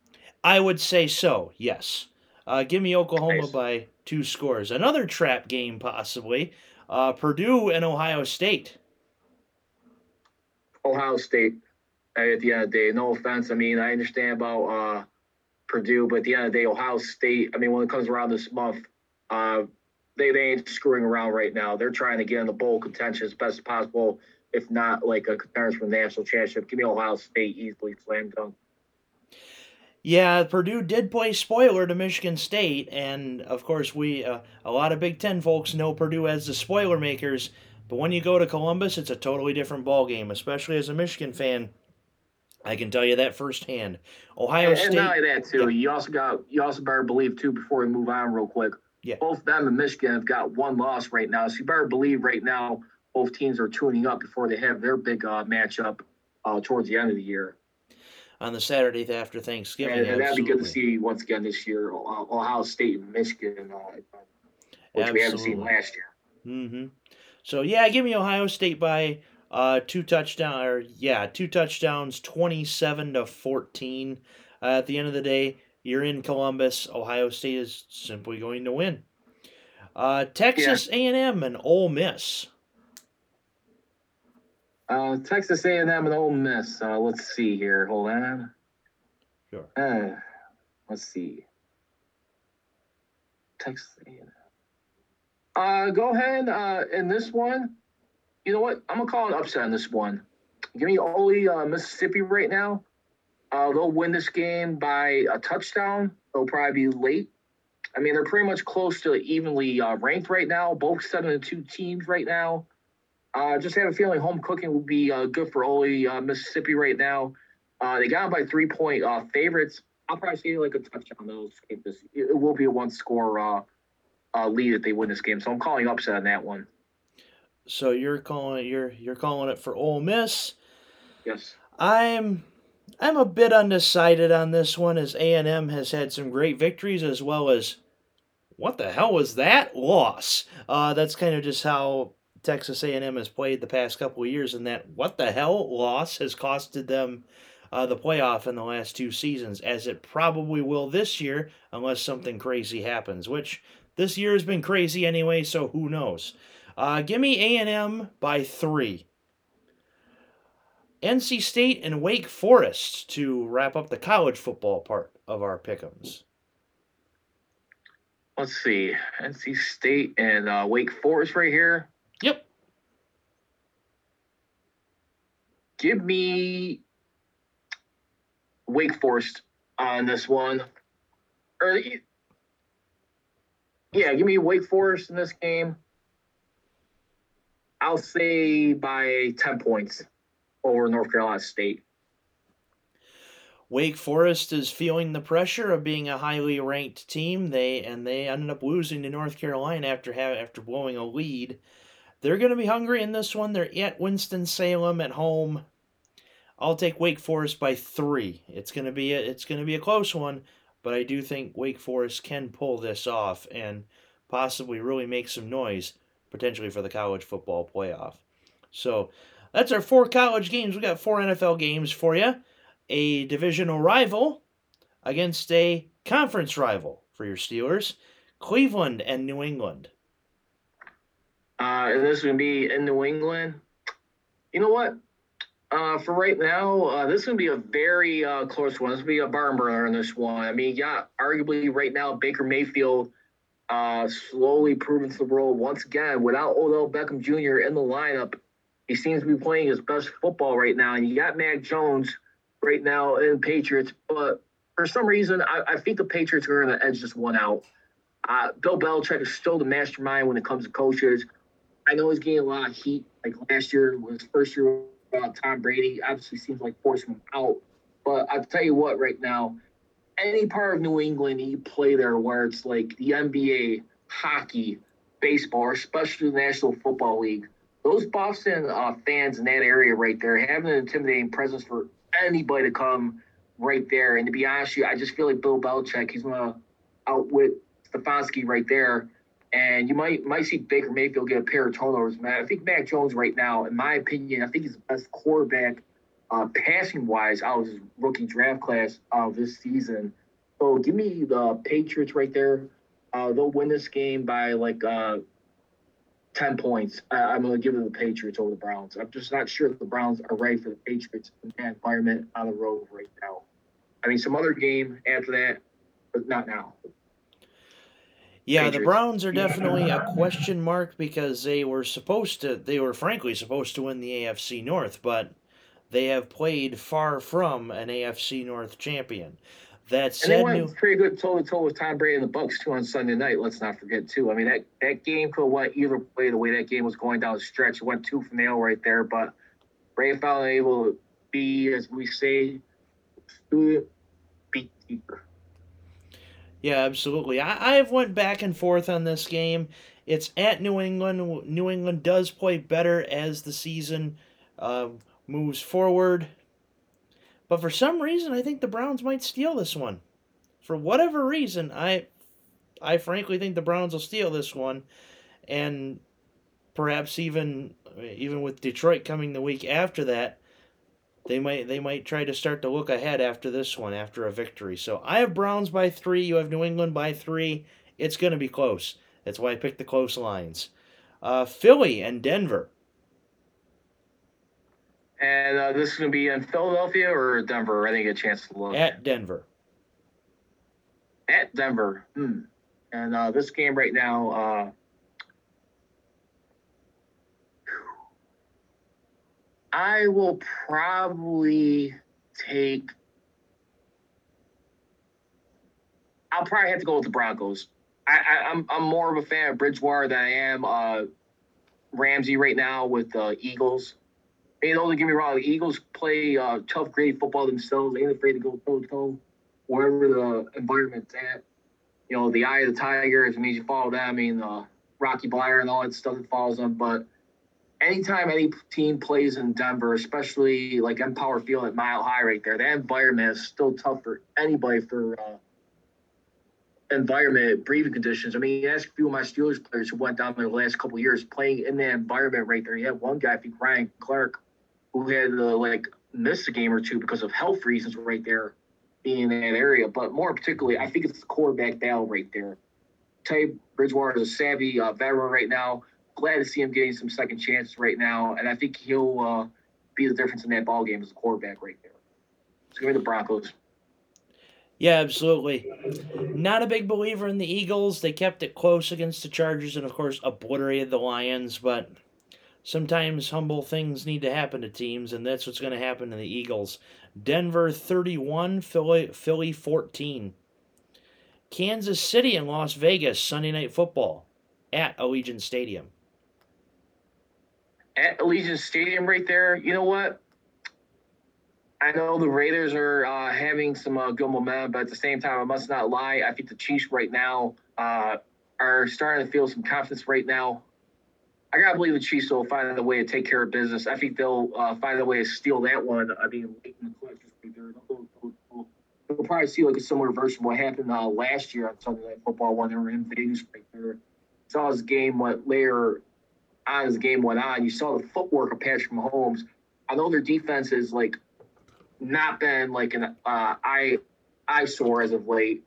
I would say so. Yes. Uh, give me Oklahoma Nice. by two scores. Another trap game, possibly. Uh, Purdue and Ohio State. Ohio State, at the end of the day, no offense. I mean, I understand about uh, Purdue, but at the end of the day, Ohio State, I mean, when it comes around this month, uh, they, they ain't screwing around right now. They're trying to get in the bowl contention as best as possible, if not like a contenders for the national championship. Give me Ohio State easily, slam dunk. Yeah, Purdue did play spoiler to Michigan State, and of course, we uh, a lot of Big Ten folks know Purdue as the spoiler makers. But when you go to Columbus, it's a totally different ball game, especially as a Michigan fan. I can tell you that firsthand. Ohio and, State. and not only that too, Yeah. you also got you also better believe too before we move on real quick. Yeah. Both them and Michigan have got one loss right now, so you better believe right now both teams are tuning up before they have their big uh, matchup uh, towards the end of the year. on the Saturday after Thanksgiving. And, and that'd be good to absolutely. see once again this year. Uh, Ohio State and Michigan. Uh, which we haven't seen last year. Mm-hmm. So yeah, give me Ohio State by uh two touchdown or yeah, two touchdowns, twenty seven to fourteen. Uh, at the end of the day, you're in Columbus. Ohio State is simply going to win. Uh, Texas A and M and Ole Miss. Uh, Texas A&M and Ole Miss. Uh, let's see here. Hold on. Sure. Uh, let's see. Texas A&M. Uh, go ahead. Uh, in this one, you know what? I'm gonna call an upset on this one. Give me Ole uh, Mississippi right now. Uh, they'll win this game by a touchdown. They'll probably be late. I mean, they're pretty much close to evenly uh, ranked right now. Both seven and two teams right now. Uh, just have a feeling home cooking will be uh, good for Ole uh, Mississippi right now. Uh, they got them by three point uh, favorites. I'll probably see like a touchdown. They'll escape this. It, will be a one score lead if they win this game. So I'm calling upset on that one. So you're calling you're you're calling it for Ole Miss. Yes. I'm I'm a bit undecided on this one as A&M has had some great victories as well as what the hell was that loss? Uh, that's kind of just how Texas A&M has played the past couple of years and that what the hell loss has costed them uh, the playoff in the last two seasons as it probably will this year unless something crazy happens which this year has been crazy anyway so who knows uh, give me A&M by three NC State and Wake Forest to wrap up the college football part of our pickums. Let's see. NC State and uh, Wake Forest right here. Yep. Give me Wake Forest on this one. Or yeah, give me Wake Forest in this game. I'll say by ten points over North Carolina State. Wake Forest is feeling the pressure of being a highly ranked team. They and they ended up losing to North Carolina after have, after blowing a lead. They're going to be hungry in this one. They're at Winston Salem at home. I'll take Wake Forest by three. It's going to be a, it's going to be a close one, but I do think Wake Forest can pull this off and possibly really make some noise potentially for the college football playoff. So that's our four college games. We got four NFL games for you. A divisional rival against a conference rival for your Steelers, Cleveland and New England. Uh, and this is going to be in New England. You know what? Uh, for right now, uh, this is going to be a very uh, close one. This will be a barn burner in this one. I mean, yeah, arguably right now, Baker Mayfield uh, slowly proving to the world once again without Odell Beckham Jr. in the lineup. He seems to be playing his best football right now. And you got Mac Jones right now in Patriots, but for some reason, I, I think the Patriots are going to edge this one out. Uh, Bill Belichick is still the mastermind when it comes to coaches. I know he's getting a lot of heat. Like last year was first year without Tom Brady. Obviously, seems like forcing him out. But I'll tell you what, right now, any part of New England you play there where it's like the NBA, hockey, baseball, especially the National Football League, those Boston uh, fans in that area right there having an intimidating presence for anybody to come right there. And to be honest with you, I just feel like Bill Belichick, he's going to outwit Stefanski right there. And you might might see Baker Mayfield get a pair of turnovers. Man, I think Mac Jones right now, in my opinion, I think he's the best quarterback uh, passing wise out of his rookie draft class of this season. So give me the Patriots right there. Uh, they'll win this game by like uh, 10 points. I, I'm going to give it to the Patriots over the Browns. I'm just not sure if the Browns are ready for the Patriots in that environment on the road right now. I mean, some other game after that, but not now. Yeah, the Browns are definitely a question mark because they were supposed to, they were frankly supposed to win the AFC North, but they have played far from an AFC North champion. That And they said, went New, pretty good toe to toe with Tom Brady and the Bucks too on Sunday night. Let's not forget too. I mean that that game could have went either way. The way that game was going down the stretch, it went two for nail right there. But Brady finally able to be, as we say, beat keeper. Yeah, absolutely. I, I've went back and forth on this game. It's at New England. New England does play better as the season uh, moves forward. But for some reason, I think the Browns might steal this one. For whatever reason, I I frankly think the Browns will steal this one, and perhaps even even with Detroit coming the week after that, they might they might try to start to look ahead after this one after a victory. So I have Browns by three. You have New England by three. It's going to be close. That's why I picked the close lines. Uh, Philly and Denver. And uh, this is going to be in Philadelphia or Denver. I didn't get a chance to look. At Denver. At Denver. Hmm. And uh, this game right now, uh, I will probably take. I'll probably have to go with the Broncos. I, I, am I'm, I'm more of a fan of Bridgewater than I am uh, Ramsey right now with the uh, Eagles. Know, don't get me wrong, the Eagles play uh, tough, great football themselves. They ain't afraid to go toe to toe wherever the environment's at. You know, the eye of the tiger, it means you follow them. I mean, uh, Rocky Bleier and all that stuff that follows them. But anytime any team plays in Denver, especially like Empower Field at Mile High right there, that environment is still tough for anybody for uh, environment, breathing conditions. I mean, ask a few of my Steelers players who went down there the last couple years playing in that environment right there. You had one guy, I think Ryan Clark, who had to like miss a game or two because of health reasons right there in that area. But more particularly, I think it's the quarterback battle right there. Teddy Bridgewater is a savvy uh, veteran right now. Glad to see him getting some second chances right now, and I think he'll uh, be the difference in that ball game as a quarterback right there. Let's give me the Broncos. Yeah, absolutely. Not a big believer in the Eagles. They kept it close against the Chargers and, of course, obliterated the Lions, but sometimes humble things need to happen to teams, and that's what's going to happen to the Eagles. Denver 31, Philly, Philly 14. Kansas City and Las Vegas, Sunday Night Football at Allegiant Stadium. At Allegiant Stadium, right there, you know what? I know the Raiders are uh, having some uh, good momentum, but at the same time, I must not lie. I think the Chiefs right now uh, are starting to feel some confidence right now. I gotta believe the Chiefs will find a way to take care of business. I think they'll uh, find a way to steal that one. I mean, late in the clutch, we'll probably see like a similar version of what happened uh, last year on Sunday Night Football when they were in Vegas right there. Saw his game went later on as the game went on. You saw the footwork of Patrick Mahomes. I know their defense has like not been like an uh, eye eyesore as of late,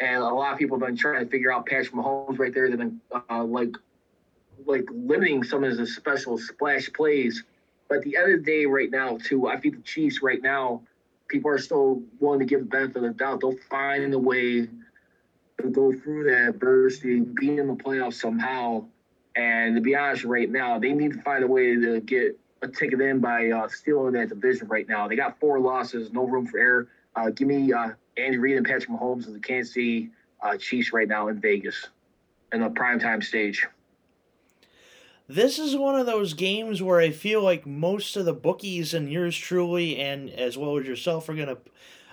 and a lot of people have been trying to figure out Patrick Mahomes right there. They've been uh, like like limiting some of his special splash plays. But at the end of the day, right now, too, I think the Chiefs right now, people are still willing to give the benefit of the doubt. They'll find a way to go through that adversity, be in the playoffs somehow. And to be honest, right now, they need to find a way to get a ticket in by uh, stealing that division right now. They got four losses, no room for error. Uh, give me uh, Andy Reid and Patrick Mahomes and the Kansas City uh, Chiefs right now in Vegas in the primetime stage this is one of those games where I feel like most of the bookies and yours truly and as well as yourself are gonna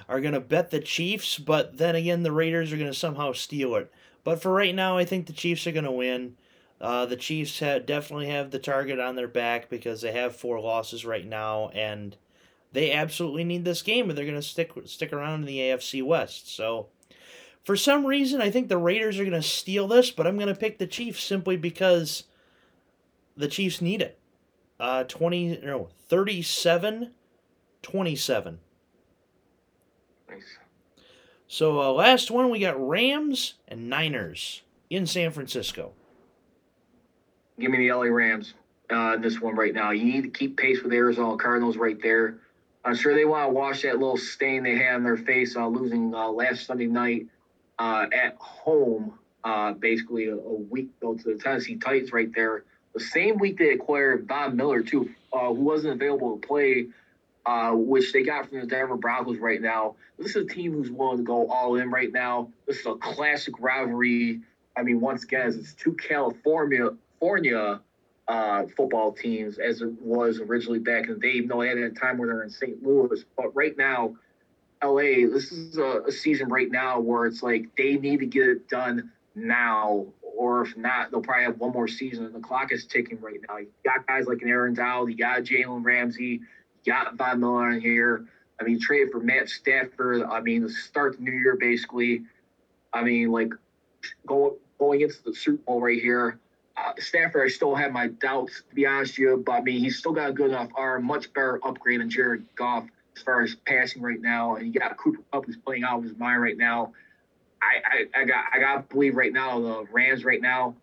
are gonna bet the Chiefs, but then again the Raiders are gonna somehow steal it. But for right now, I think the Chiefs are gonna win. Uh, the Chiefs have, definitely have the target on their back because they have four losses right now, and they absolutely need this game, or they're gonna stick stick around in the AFC West. So. For some reason, I think the Raiders are going to steal this, but I'm going to pick the Chiefs simply because the Chiefs need it. Uh, 20, no, 37 27. Nice. So, uh, last one, we got Rams and Niners in San Francisco. Give me the LA Rams. Uh, this one right now. You need to keep pace with Arizona Cardinals right there. I'm sure they want to wash that little stain they had on their face uh, losing uh, last Sunday night uh, at home, uh, basically a, a week ago to the Tennessee Titans right there. The same week they acquired Von Miller too, uh, who wasn't available to play, uh, which they got from the Denver Broncos right now. This is a team who's willing to go all in right now. This is a classic rivalry. I mean, once again, it's two California California uh, football teams as it was originally back in the day, even though they had a time where they're in St. Louis. But right now, LA, this is a, a season right now where it's like they need to get it done now or if not, they'll probably have one more season. And The clock is ticking right now. You got guys like an Aaron Donald, you got Jalen Ramsey, you got Von Miller in here. I mean, trade for Matt Stafford. I mean, start the new year, basically. I mean, like go, going into the Super Bowl right here. Uh, Stafford, I still have my doubts, to be honest with you, but I mean, he's still got a good enough arm, much better upgrade than Jared Goff as far as passing right now. And you got Cooper Kupp who's playing out of his mind right now. I, I, I got I got to believe right now the Rams right now.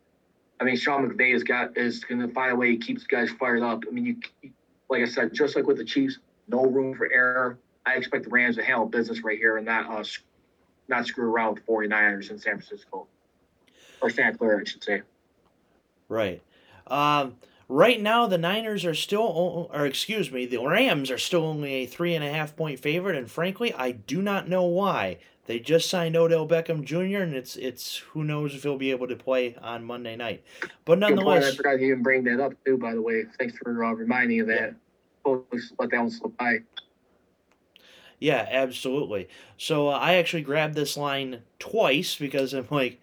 I mean, Sean McVay has got is going to find a way to keep guys fired up. I mean, you like I said, just like with the Chiefs, no room for error. I expect the Rams to handle business right here and not uh, not screw around with the 49ers in San Francisco or Santa Clara, I should say. Right. Um, right now, the Niners are still, or excuse me, the Rams are still only a three and a half point favorite, and frankly, I do not know why. They just signed Odell Beckham Jr., and it's it's who knows if he'll be able to play on Monday night. But nonetheless, I forgot to even bring that up too. By the way, thanks for uh, reminding me of that. Yeah. let that one slip by. Yeah, absolutely. So uh, I actually grabbed this line twice because I'm like,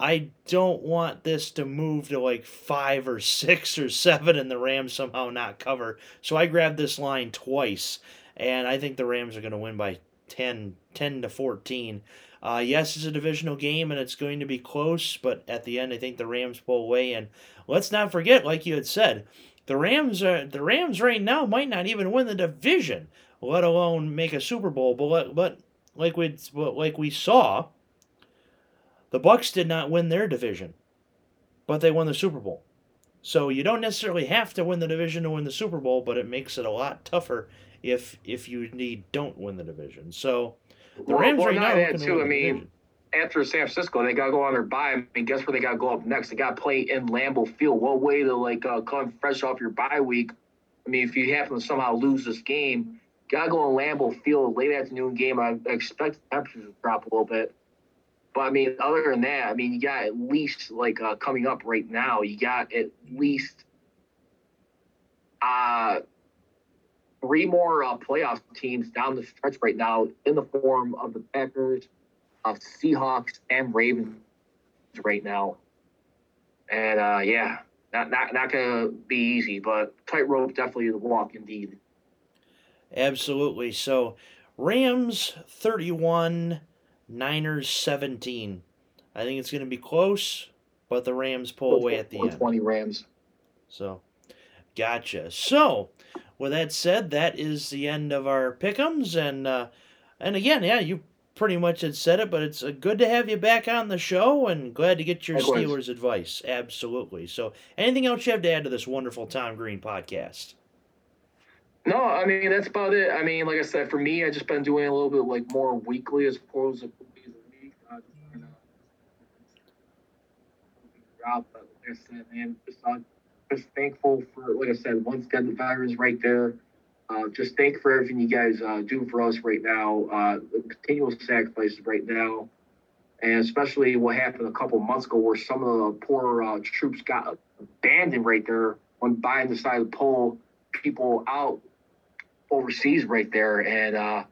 I don't want this to move to like five or six or seven and the Rams somehow not cover. So I grabbed this line twice, and I think the Rams are going to win by 10, 10 to 14. Uh, yes, it's a divisional game and it's going to be close, but at the end, I think the Rams pull away. And let's not forget, like you had said, the Rams are the Rams right now might not even win the division, let alone make a Super Bowl. But but like we like we saw, the Bucks did not win their division, but they won the Super Bowl. So you don't necessarily have to win the division to win the Super Bowl, but it makes it a lot tougher if if you need don't win the division. So the well, Rams well, right now that too. I mean, after San Francisco, they got to go on their bye. I mean, guess where they got to go up next? They got to play in Lambeau Field. What way to like uh, come fresh off your bye week? I mean, if you happen to somehow lose this game, got to go on Lambeau Field late afternoon game. I expect the temperatures to drop a little bit. But I mean, other than that, I mean, you got at least like uh, coming up right now, you got at least uh, three more uh, playoff teams down the stretch right now in the form of the Packers, of Seahawks, and Ravens right now. And uh, yeah, not not not gonna be easy, but tightrope definitely the walk indeed. Absolutely. So Rams thirty one. Niners 17. I think it's going to be close, but the Rams pull away at the end. 20 Rams. So, gotcha. So, with that said, that is the end of our pickums, and uh, and again, yeah, you pretty much had said it, but it's uh, good to have you back on the show, and glad to get your Steelers advice. Absolutely. So, anything else you have to add to this wonderful Tom Green podcast? No, I mean that's about it. I mean, like I said, for me, I just been doing a little bit like more weekly as opposed to days a week. Uh, just job, but like I said, man, just uh, just thankful for like I said, once again the virus right there. Uh, just thank for everything you guys uh, do for us right now. Uh, continual sacrifices right now, and especially what happened a couple months ago, where some of the poor uh, troops got abandoned right there when Biden decided to pull people out overseas right there. And uh,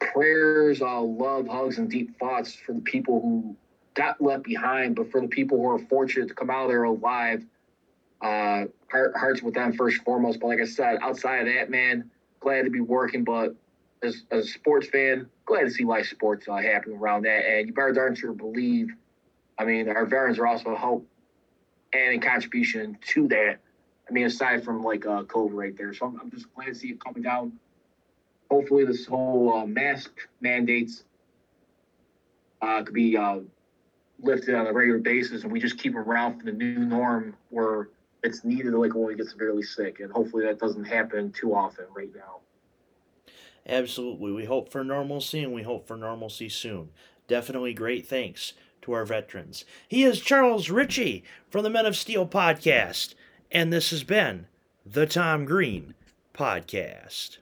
prayers, uh, love, hugs, and deep thoughts for the people who got left behind, but for the people who are fortunate to come out of there alive, uh, heart, hearts with them first and foremost. But like I said, outside of that, man, glad to be working. But as, as a sports fan, glad to see live sports uh, happening around that. And you better darn sure believe, I mean, our veterans are also a hope and a contribution to that. I mean, aside from like uh, COVID right there. So I'm, I'm just glad to see it coming down. Hopefully, this whole uh, mask mandates uh, could be uh, lifted on a regular basis, and we just keep around for the new norm where it's needed like when we get severely sick, and hopefully that doesn't happen too often right now. Absolutely, we hope for normalcy, and we hope for normalcy soon. Definitely great thanks to our veterans. He is Charles Richey from the Men of Steel podcast. And this has been the Tom Green Podcast.